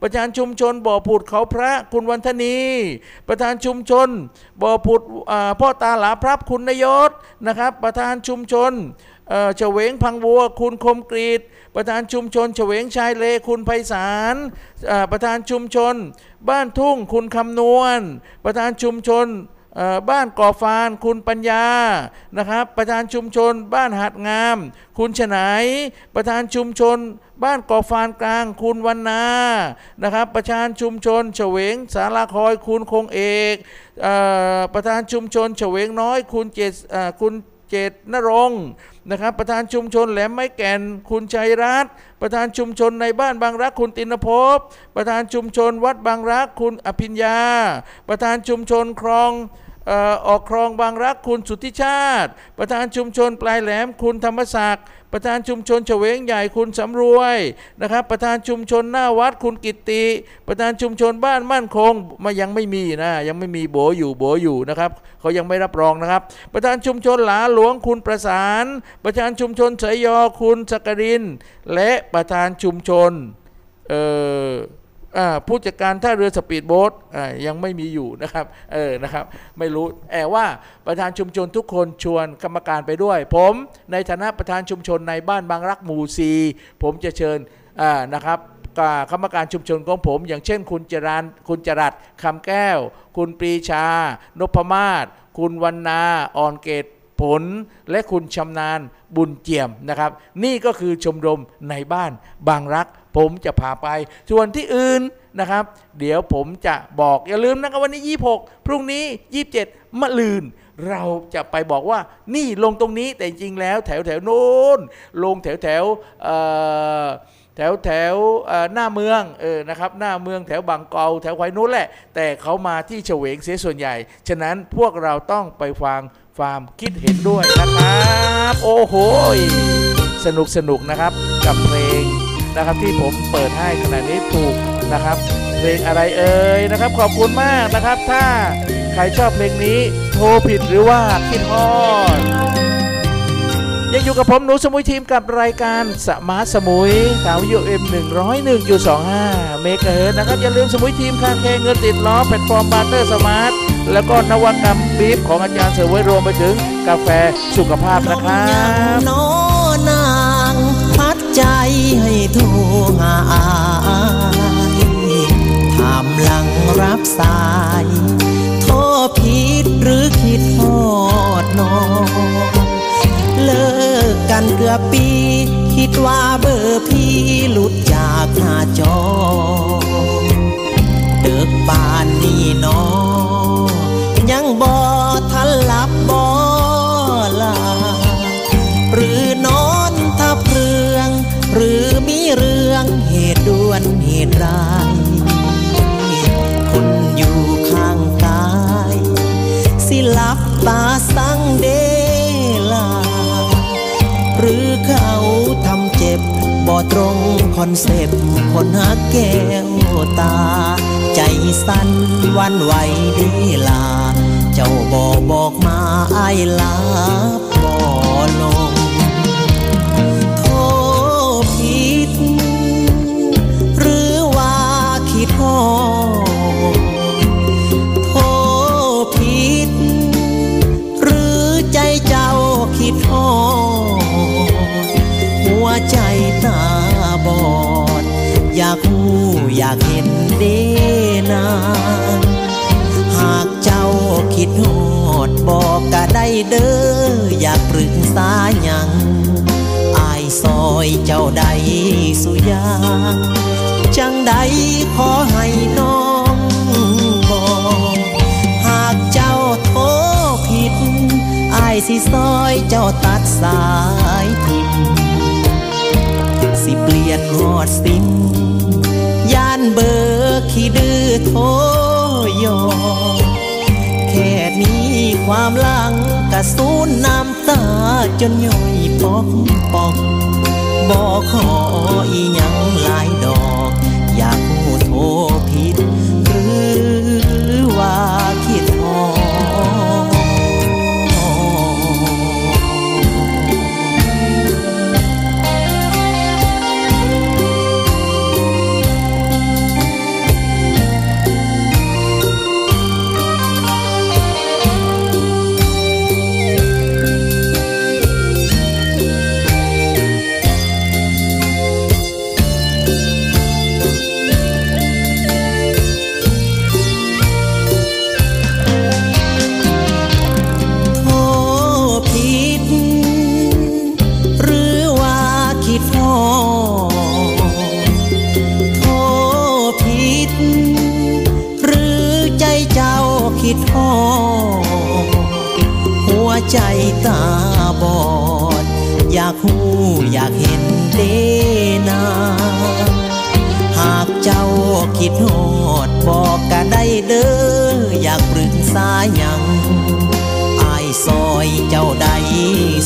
ประธานชุมชนบ่อผุดเขาพระคุณวันธนี ประธานชุมชนบ่อผุดพ่อตาหลาพรับคุณนยศนะครับ ประธานชุมชน เฉวงพังบัว คุณคมกรีดประธานชุมชนเฉวงชายเลคุณไพศาลประธานชุมชน บ้านทุ่งคุณคำนวณ ประธานชุมชนบ้านก่อฟานคุณปัญญานะครับ ประธานชุมชน บ้านหัดงาม คุณฉนายประธานชุมชน บ้านก่อฟานกลาง คุณวันนานะครับ ประธานชุมชนเฉวงสาราคอยคุณคงเอกประธานชุมชนเฉวงน้อย คุณเจษเอ่อคุณเจตนรงค์ นะครับประธานชุมชนแหลมไม้แก่นคุณชัยรัตน์ประธานชุมชนในบ้านบางรักคุณตินภพ ประธานชุมชนวัดบางรักคุณอภิญญา ประธานชุมชนคลอง ออกคลองบางรักคุณสุทธิชาติ ประธานชุมชนปลายแหลมคุณธรรมศักดิ์ประธานชุมชนเฉวงใหญ่คุณสำรวยนะครับ ประธานชุมชนหน้าวัดคุณกิตติ ประธานชุมชนบ้านมั่นคงมายังไม่มีนะยังไม่มีโบอยู่โบอยู่นะครับเขายังไม่รับรองนะครับ ประธานชุมชนหลาหลวงคุณประสาน ประธานชุมชนเสยยอคุณสกริน และประธานชุมชนเอ่อ ผู้จัดการท่าเรือสปีดโบ๊ทยังไม่มีอยู่นะครับเออนะครับไม่รู้แต่ว่าประธานชุมชนทุกคนชวนกรรมการไปด้วย ผมในฐานะประธานชุมชนในบ้านบางรักหมู่ซีผมจะเชิญนะครับกรรมการชุมชนของผม อย่างเช่น คุณจรันคุณจรัสคำแก้ว คุณปรีชา นพมาศคุณวันนาอ่อนเกตผลและคุณชำนาญบุญเจียมนะครับ นี่ก็คือชมรมในบ้านบางรัก ผมจะพาไป ส่วนที่อื่นนะครับ เดี๋ยวผมจะบอกอย่าลืมนะครับวันนี้ 26 พรุ่งนี้ 27มะลืน เราจะไปบอกว่านี่ลงตรงนี้แต่จริงๆแล้วแถวแถวโน้นลงแถวแถวแถวแถวหน้าเมืองเออนะครับหน้าเมืองแถวบางกอแถวไควนู้นแหละ แต่เขามาที่เฉวงเสียส่วนใหญ่ ฉะนั้นพวกเราต้องไปฟังความคิดเห็นด้วยนะครับ โอ้โหสนุกสนุกนะครับกับเพลง นะครับที่ผมเปิดให้ขณะนี้ถูกนะครับเพลงอะไรเอ่ยนะครับ ขอบคุณมากนะครับ ถ้าใครชอบเพลงนี้โทรผิดหรือว่าคิดฮอดยังอยู่กับผมหนูสมุยทีมกับรายการ Smart สมุยสาวยูเอ็มหนึ่งร้อยหนึ่งจุดสองห้าเมกะเฮิรตซ์นะครับ อย่าลืมสมุย Team Car Care เงินติดล้อแพลตฟอร์ม Barter Smart แล้วก็นวัตกรรมบีฟของอาจารย์เสวยรวมไปถึงกาแฟสุขภาพนะครับ
ใจให้โทรหาอายถามหลังรับสายโทษผิดหรือคิดทอดน้องเลิกกันเกือบปี คิดว่าเบอร์พี่หลุดจากหน้าจอ อนเสพคนหักแก้วตา ใจสั้นวันไหวดีลา เจ้าบ่บอกมาไอลาบอลง ห็นเดนางหากเจ้าคิดฮอดบอกก็ได้เด้ออยากปรึกษาหยังอายซอยเจ้าใดสุยา จังใดขอให้น้องบอก หากเจ้าโทรผิดอายสิซอยเจ้าตัดสายทิมสิเปลี่ยนหอดสิม ยอแค่นี้ความหลังกะสูนน้ำตาจนย่อยปอกปอกบอกขออีหยังหลายดอก อยาก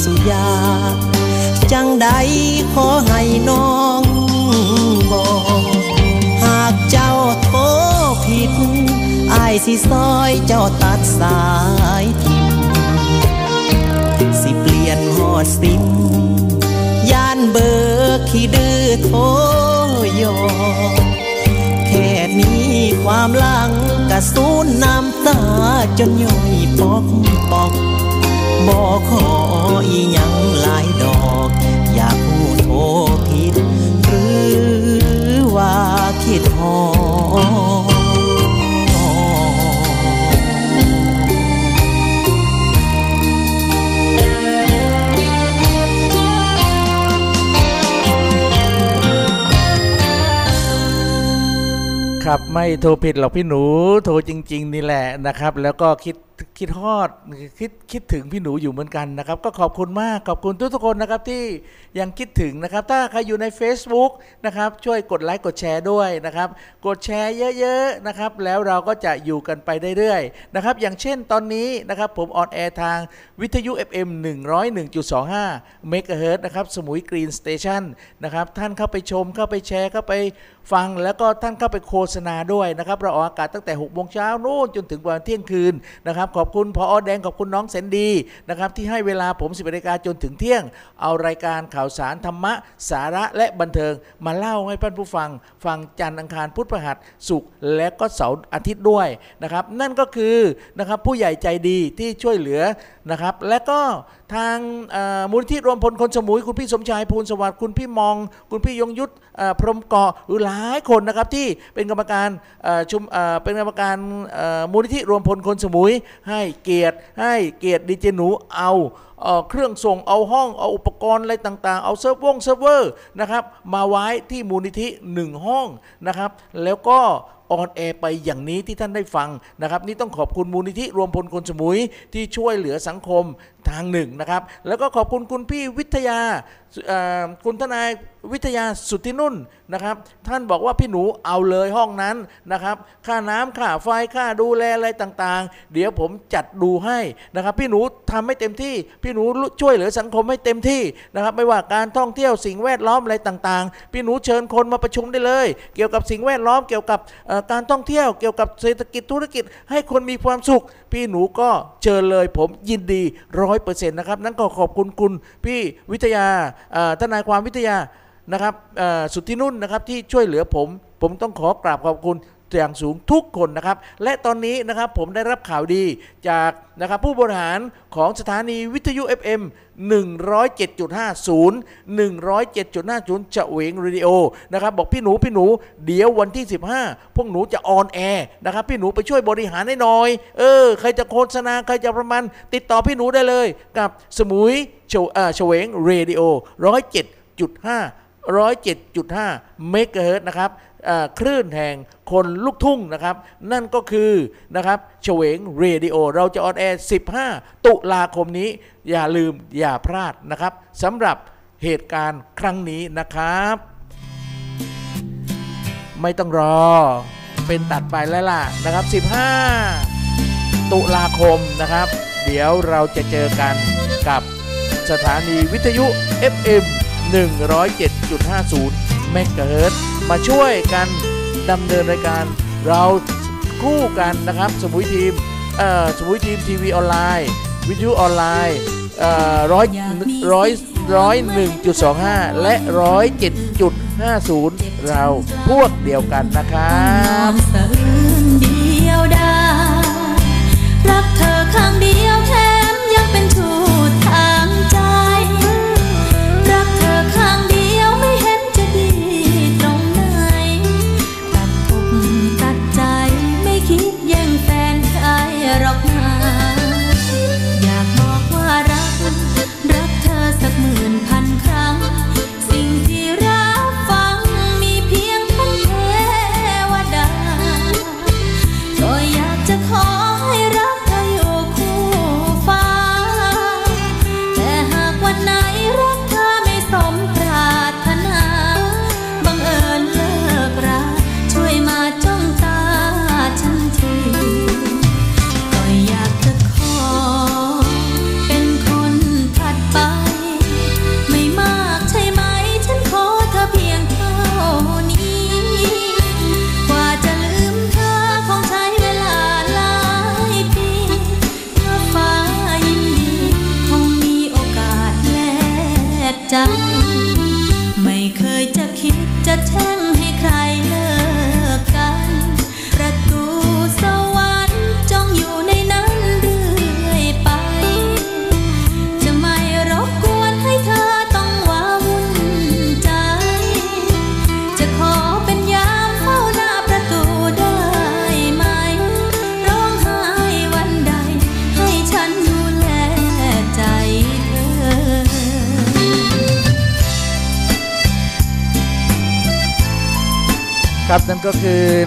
สุยา จังใดขอให้น้องบอก หากเจ้าโทรผิดอายสิซอยเจ้าตัดสายทิมสิเปลี่ยนหอดซิมย่านเบอร์ขี้ดื้อโทรยอแค่นี้ความหลังกะสูนน้ำตาจนย่อยปอก บอขออีหยังหลายดอก อยากพูดโทรผิด หรือว่าคิดฮอ
ครับไม่โทรผิดหรอกพี่หนูโทรจริง ๆ นี่แหละนะครับ แล้วก็คิดคิดฮอดคิดคิดถึงพี่หนูอยู่เหมือนกันนะครับ ก็ขอบคุณมากขอบคุณทุกๆคนนะครับที่ยังคิดถึงนะครับ ถ้าใครอยู่ใน Facebook นะครับช่วยกดไลค์กดแชร์ด้วยนะครับ กดแชร์เยอะๆนะครับ แล้วเราก็จะอยู่กันไปเรื่อยๆนะครับ อย่างเช่นตอนนี้นะครับผม on air ทางวิทยุ FM 101.25เมกะเฮิรตนะครับสมุย Green Stationนะครับท่านเข้าไปชมเข้าไปแชร์เข้าไปฟัง แล้วก็ท่านเข้าไปโฆษณาด้วยนะครับเราออกอากาศตั้งแต่6โมงเช้านู่นจนถึงวันเที่ยงคืนนะครับขอบคุณพออแดงขอบคุณน้องแสนดีนะครับที่ให้เวลาผม 10นาฬิกาจนถึงเที่ยง เอารายการข่าวสารธรรมะ สาระและบันเทิง มาเล่าให้ท่านผู้ฟัง ฟังจันทร์อังคารพุธพฤหัสศุกร์และก็เสาร์อาทิตย์ด้วยนะครับนั่นก็คือนะครับผู้ใหญ่ใจดีที่ช่วยเหลือนะครับและก็ทางมูลนิธิรวมพลคนสมุยคุณพี่สมชายภูลสวัสดิ์คุณพี่มอง คุณพี่ยงยุทธพรหมเกาะหรือหลายคนนะครับที่เป็นกรรมการชุมเป็นกรรมการมูลนิธิรวมพลคนสมุย ให้เกียรติให้เกียรติดีเจหนูเอา เครื่องส่งเอาห้องเอาอุปกรณ์อะไรต่างๆ เอาเซิร์ฟวงเซิร์ฟเวอร์นะครับมาไว้ที่มูลนิธิหนึ่งห้องนะครับแล้วก็ on air ไปอย่างนี้ที่ท่านได้ฟังนะครับนี่ต้องขอบคุณมูลนิธิรวมพลคนสมุยที่ช่วยเหลือสังคมทางหนึ่งนะครับแล้วก็ขอบคุณคุณพี่วิทยาคุณทนายวิทยาสุทธินุ่นนะครับท่านบอกว่าพี่หนูเอาเลยห้องนั้นนะครับค่าน้ำค่าไฟค่าดูแลอะไรต่างๆ เดี๋ยวผมจัดดูให้นะครับพี่หนูทำให้เต็มที่พี่พี่หนูช่วยเหลือสังคมให้เต็มที่นะครับ ไม่ว่าการท่องเที่ยวสิ่งแวดล้อมอะไรต่างๆ พี่หนูเชิญคนมาประชุมได้เลย เกี่ยวกับสิ่งแวดล้อมเกี่ยวกับการท่องเที่ยวเกี่ยวกับเศรษฐกิจธุรกิจ ให้คนมีความสุข พี่หนูก็เชิญเลยผมยินดีร้อยเปอร์เซ็นต์นะครับนั้นก็ขอบคุณคุณพี่วิทยาทนายความวิทยานะครับสุดที่นุ่นนะครับที่ช่วยเหลือผม ผมต้องขอกราบขอบคุณ อย่างสูงทุกคนนะครับ และตอนนี้นะครับผมได้รับข่าวดีจากนะครับผู้บริหารของสถานีวิทยุ FM 107.50 107.50เฉวงเรดิโอนะครับบอกพี่หนูพี่หนูเดี๋ยววันที่ 15 พวกหนูจะ on air นะครับพี่หนูไปช่วยบริหารให้หน่อย เออ ใครจะโฆษณา ใครจะประมาณ ติดต่อพี่หนูได้เลย กับสมุยเฉวเอ่อเฉวงเรดิโอ107.5 107.5 เมกะเฮิร์ตนะครับ คลื่นแห่งคนลูกทุ่งนะครับ นั่นก็คือนะครับเฉวงเรดิโอ เราจะ on air 15 ตุลาคมนี้ อย่าลืมอย่าพลาดนะครับสำหรับเหตุการณ์ครั้งนี้นะครับ ไม่ต้องรอ เป็นตัดไปแล้วล่ะนะครับ 15 ตุลาคมนะครับ เดี๋ยวเราจะเจอกันกับสถานีวิทยุ FM 107.50 เมกะเฮิร์มาช่วยกันดำเนินรายการเราคู่กันนะครับสมุยทีมเอ่อสมุยทีมทีวีออนไลน์ วิทยุออนไลน์เอ่อร้อยร้อยร้อยหนึ่งจุดสองห้าและร้อยเจ็ดจุดห้าศูนย์เราพวกเดียวกันนะครับ
รักเธอ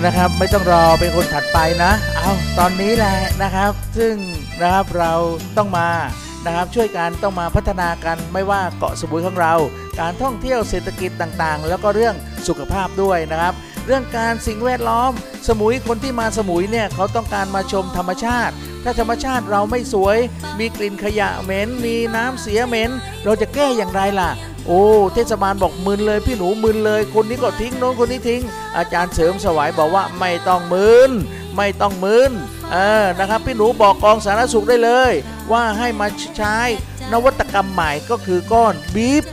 นะครับ ไม่ต้องรอเป็น
คนถัดไปนะ เอาตอนนี้แหละนะครับ ซึ่งนะครับเราต้องมานะครับช่วยกันต้องมาพัฒนากันไม่ว่าเกาะสมุยของเรา การท่องเที่ยวเศรษฐกิจต่างๆ แล้วก็เรื่องสุขภาพด้วยนะครับ เรื่องการสิ่งแวดล้อม สมุยคนที่มาสมุยเนี่ยเขาต้องการมาชมธรรมชาติ ถ้าธรรมชาติเราไม่สวย มีกลิ่นขยะเหม็น มีน้ำเสียเหม็น เราจะแก้อย่างไรล่ะ โอ้เทศบาลบอกมึนเลยพี่หนูมึนเลย คนนี้ก็ทิ้งโน้นคนนี้ทิ้ง อาจารย์เสริมสวายบอกว่าไม่ต้องมึนไม่ต้องมึนเออนะครับ พี่หนูบอกกองสาธารณสุขได้เลย ว่าให้มาใช้นวัตกรรมใหม่ก็คือก้อนบีฟ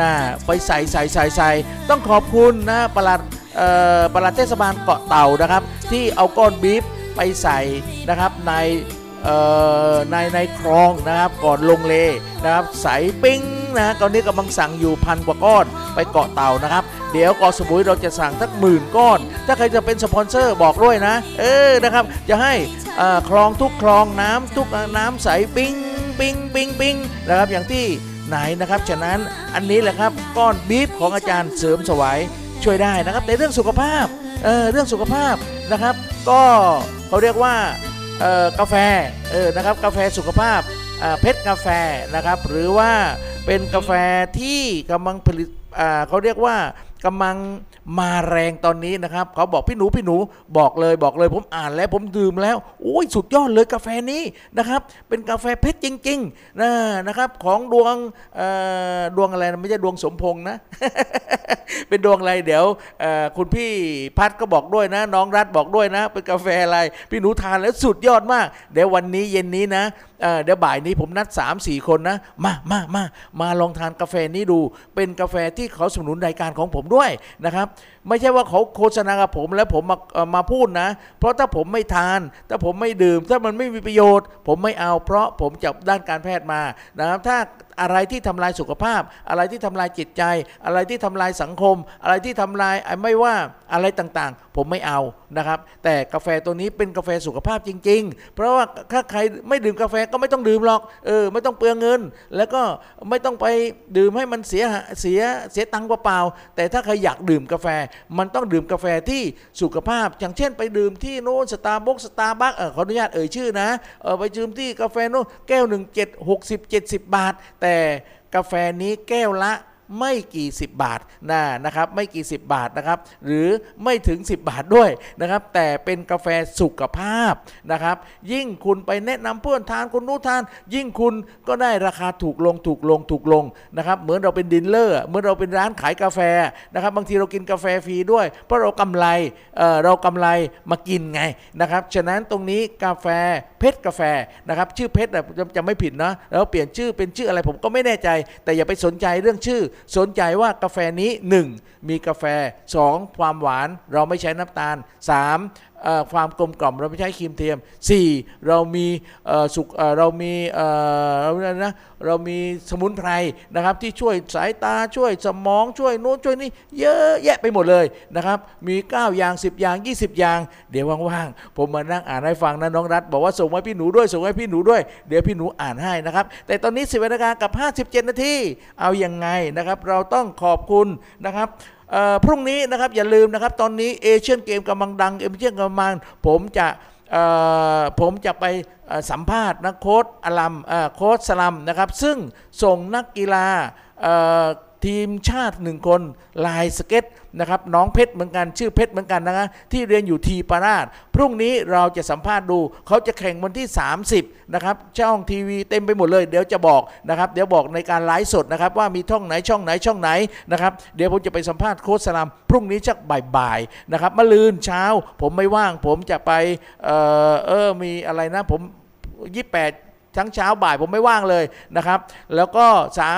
นะไปใส่ใส่ใส่ใส่ต้องขอบคุณนะประหลัดเอ่อปลัดเทศบาลเกาะเต่านะครับ ที่เอาก้อนบีฟไปใส่นะครับในในในคลองนะครับก่อนลงเลนะครับ ใสปิ้ง นะตอนนี้กำลังสั่งอยู่พันกว่าก้อนไปเกาะเต่านะครับ เดี๋ยวเกาะสมุยเราจะสั่งสักหมื่นก้อน ถ้าใครจะเป็นสปอนเซอร์บอกด้วยนะ เออนะครับ จะให้คลองทุกคลองน้ำทุกน้ำใสปิ้งปิ้งปิ้งปิ้งนะครับอย่างที่ไหนนะครับฉะนั้นอันนี้แหละครับก้อนบีฟของอาจารย์เสริมสวายช่วยได้นะครับในเรื่องสุขภาพเออเรื่องสุขภาพนะครับ ก็เขาเรียกว่ากาแฟเออนะครับกาแฟสุขภาพเพชรกาแฟนะครับ หรือว่า เป็นกาแฟที่กำลังผลิตอ่าเขาเรียกว่ากำลังมาแรงตอนนี้นะครับเขาบอกพี่หนูพี่หนูบอกเลยบอกเลยผมอ่านแล้วผมดื่มแล้วโอ้ยสุดยอดเลยกาแฟนี้นะครับ เป็นกาแฟเพชรจริงๆนะนะครับของดวงดวงอะไรไม่ใช่ดวงสมพงษ์นะ เป็นดวงอะไรเดี๋ยวคุณพี่พัดก็บอกด้วยนะ น้องรัฐบอกด้วยนะ เป็นกาแฟอะไร พี่หนูทานแล้วสุดยอดมาก เดี๋ยววันนี้เย็นนี้นะ เเดี๋ยวบ่ายนี้ผมนัด 3 4 คนนะ มามามามาลองทานกาแฟนี้ดู เป็นกาแฟที่เขาสนับสนุนรายการของผมด้วยนะครับ ไม่ใช่ว่าเขาโฆษณากับผมแล้วผมมามาพูดนะ เพราะถ้าผมไม่ทาน ถ้าผมไม่ดื่ม ถ้ามันไม่มีประโยชน์ ผมไม่เอาเพราะผมจับด้านการแพทย์มานะครับถ้า อะไรที่ทำลายสุขภาพ อะไรที่ทำลายจิตใจ อะไรที่ทำลายสังคม อะไรที่ทำลายไม่ว่าอะไรต่างๆ ผมไม่เอานะครับ แต่กาแฟตัวนี้เป็นกาแฟสุขภาพจริง ๆ เพราะว่าถ้าใครไม่ดื่มกาแฟก็ไม่ต้องดื่มหรอกเออไม่ต้องเปลืองเงิน แล้วก็ไม่ต้องไปดื่มให้มันเสียเสียเสียตังค์เปล่าๆแต่ถ้าใครอยากดื่มกาแฟ มันต้องดื่มกาแฟที่สุขภาพ อย่างเช่น ไปดื่มที่โน้น Starbucks Starbucks เออขออนุญาตเอ่ยชื่อนะเออไปดื่มที่กาแฟโน้นแก้วหนึ่งเจ็ดหกสิบเจ็ดสิบบาท แต่กาแฟนี้แก้วละ ไม่กี่สิบบาทนะนะครับไม่กี่สิบบาทนะครับหรือไม่ถึง 10 บาทด้วยนะครับแต่เป็นกาแฟสุขภาพนะครับยิ่งคุณไปแนะนำเพื่อนทานคุณนู้ทาน ยิ่งคุณก็ได้ราคาถูกลงถูกลงถูกลงนะครับเหมือนเราเป็นดินเลอร์เหมือนเราเป็นร้านขายกาแฟนะครับบางทีเรากินกาแฟฟรีด้วย เพราะเรากำไรเออเรากำไรมากินไงนะครับฉะนั้นตรงนี้กาแฟเพชรกาแฟนะครับชื่อเพชรน่ะจะจะไม่ผิดนะแล้วเปลี่ยนชื่อเป็นชื่ออะไรผมก็ไม่แน่ใจ แต่อย่าไปสนใจเรื่องชื่อสนใจว่ากาแฟนี้ 1. มีกาแฟ 2. ความหวานเราไม่ใช้น้ำตาล 3. ความกลมกล่อมเราไม่ใช้ครีมเทียม 4. เรามีสุขเรามีเอ่ออะไรนะเรามีสมุนไพรนะครับที่ช่วยสายตาช่วยสมองช่วยโน้นช่วยนี่เยอะแยะไปหมดเลยนะครับมี 9 อย่าง 10 อย่าง 20 อย่าง เดี๋ยวว่างๆผมมานั่งอ่านให้ฟังนะน้องรัฐบอกว่าส่งให้พี่หนูด้วยส่งให้พี่หนูด้วยเดี๋ยวพี่หนูอ่านให้นะครับแต่ตอนนี้10นาฬิกากับ 57 นาทีเอายังไงนะครับเราต้องขอบคุณนะครับ พรุ่งนี้นะครับอย่าลืมนะครับ ตอนนี้เอเชียนเกมกำลังดังเอเชียนกำลังมันผมจะผมจะไปสัมภาษณ์นักโค้ชอลัมโค้ชสลัมนะครับ ซึ่งส่งนักกีฬา ทีมชาติหนึ่งคนลายสเก็ตนะครับน้องเพชรเหมือนกันชื่อเพชรเหมือนกันนะฮะที่เรียนอยู่ทีปาราชพรุ่งนี้เราจะสัมภาษณ์ดู เขาจะแข่งวันที่ 30นะครับช่องทีวีเต็มไปหมดเลย เดี๋ยวจะบอกนะครับเดี๋ยวบอกในการไลฟ์สดนะครับว่ามีช่องไหนช่องไหนช่องไหนนะครับเดี๋ยวผมจะไปสัมภาษณ์โค้ชสลัมพรุ่งนี้ชักบ่ายๆนะครับมะลืนเช้า ผมไม่ว่าง ผมจะไปเออเออมีอะไรนะผม 28 ทั้งเช้าบ่ายผมไม่ว่างเลยนะครับ แล้วก็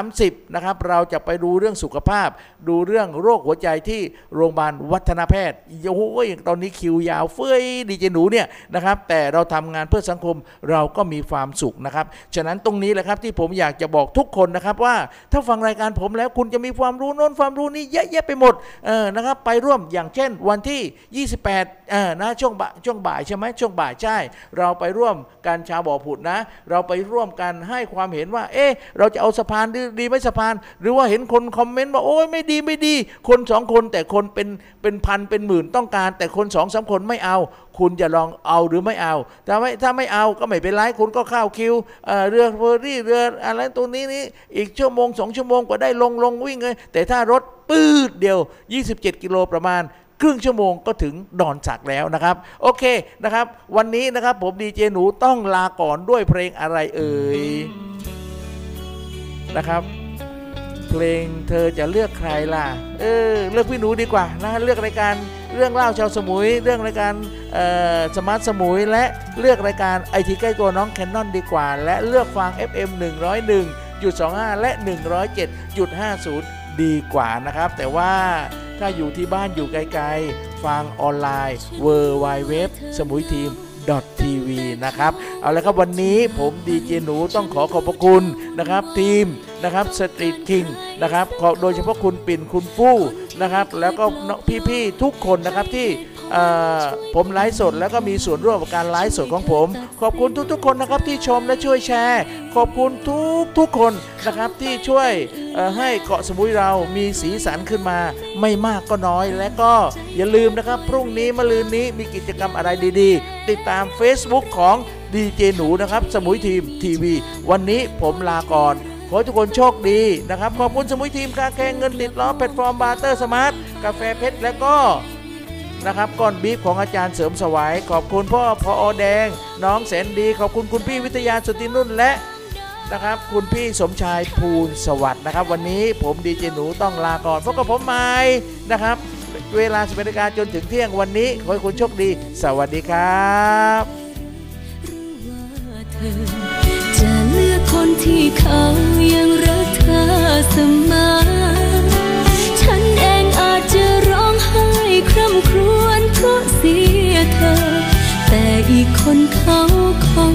30นะครับเราจะไปดูเรื่องสุขภาพ ดูเรื่องโรคหัวใจที่โรงพยาบาลวัฒนแพทย์โอ้โหตอนนี้คิวยาวเฟ้ยดีเจหนูเนี่ยนะครับ แต่เราทำงานเพื่อสังคมเราก็มีความสุขนะครับ ฉะนั้นตรงนี้แหละครับที่ผมอยากจะบอกทุกคนนะครับว่าถ้าฟังรายการผมแล้วคุณจะมีความรู้โน้นความรู้นี้เยอะแยะไปหมดเออนะครับไปร่วมอย่างเช่นวันที่ 28เออนะช่วงบ่ายช่วงบ่ายใช่ไหมช่วงบ่ายใช่ เราไปร่วมการชาวบ่อผุดนะ เราไปร่วมกันให้ความเห็นว่า เอ๊ะเราจะเอาสะพานดีดีไหมสะพาน หรือว่าเห็นคนคอมเมนต์ว่าโอ้ยไม่ดีไม่ดี คนสองคนแต่คนเป็นเป็นพันเป็นหมื่นต้องการ แต่คนสองสามคนไม่เอา คุณจะลองเอาหรือไม่เอาถ้าไม่ถ้าไม่เอาก็ไม่เป็นไรคุณก็เข้าคิวเเรือเฟอร์รี่เรืออะไรตัวนี้นี่อีกชั่วโมงสองชั่วโมงกว่าได้ลงลงวิ่งเลยแต่ถ้ารถปืดเดียว 27 กิโลประมาณ ครึ่งชั่วโมงก็ถึงดอนสักแล้วนะครับ โอเคนะครับ วันนี้นะครับผมดีเจหนูต้องลาก่อนด้วยเพลงอะไรเอ่ยนะครับ เพลงเธอจะเลือกใครล่ะ เออเลือกพี่หนูดีกว่านะเลือกรายการเรื่องเล่าชาวสมุย เรื่องรายการสมาร์ทสมุย และเลือกรายการไอทีใกล้ตัวน้องแคนนอนดีกว่า และเลือกฟัง FM 101.25 และ 107.50 ดีกว่านะครับ แต่ว่า ถ้าอยู่ที่บ้านอยู่ไกลๆ ฟังออนไลน์ w w w สมุยทีม ทีวีนะครับ เอาละครับวันนี้ผมดีเจหนูต้องขอขอบพระคุณนะครับทีมนะครับสตรีทคิงนะครับขอโดยเฉพาะคุณปิ่นคุณฟู่นะครับ แล้วก็พี่ๆทุกคนนะครับที่ ผมไลฟ์สดแล้วก็มีส่วนร่วมกับการไลฟ์สดของผม ขอบคุณทุกๆ คนนะครับที่ชมและช่วยแชร์ ขอบคุณทุกทุกๆคนนะครับที่ช่วยให้เกาะสมุยเรามีสีสันขึ้นมา ไม่มากก็น้อย และก็อย่าลืมนะครับ พรุ่งนี้มะรืนนี้มีกิจกรรมอะไรดีๆ ติดตาม Facebook ของดีเจหนูนะครับ สมุย Team TV วันนี้ผมลาก่อนขอให้ทุกคนโชคดีนะครับ ขอบคุณสมุย Team Car Care เงินติดล้อแพลตฟอร์ม Barter Smart กาแฟเพชรและก็ นะครับก้อนบีฟของอาจารย์เสริมสวายขอบคุณพ่อพออแดง น้องแสนดี ขอบคุณคุณพี่วิทยาสุตินุ่นและนะครับ คุณพี่สมชายภูลสวัสดิ์นะครับ วันนี้ผมดีเจหนูต้องลาก่อนพบกับผมใหม่นะครับ เวลาสิบนาฬิกาจนถึงเที่ยงวันนี้ขอให้คุณโชคดี สวัสดีครับ
จะเลือกคนที่เขายังรักเธอเสมอ จะร้องไห้คร่ำครวญเพราะเสียเธอ แต่อีกคนเขาคง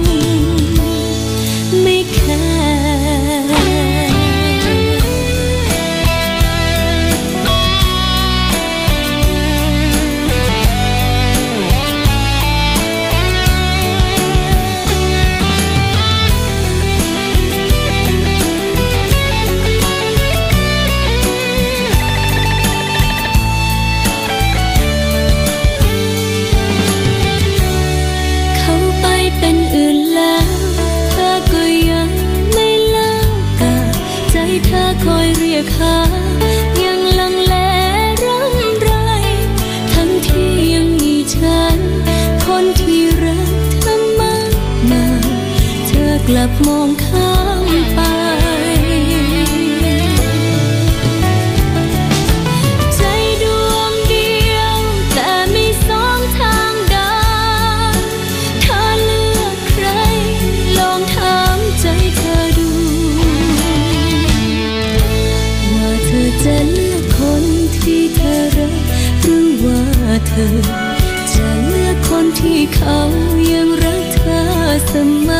เขายังรักเธอเสมอ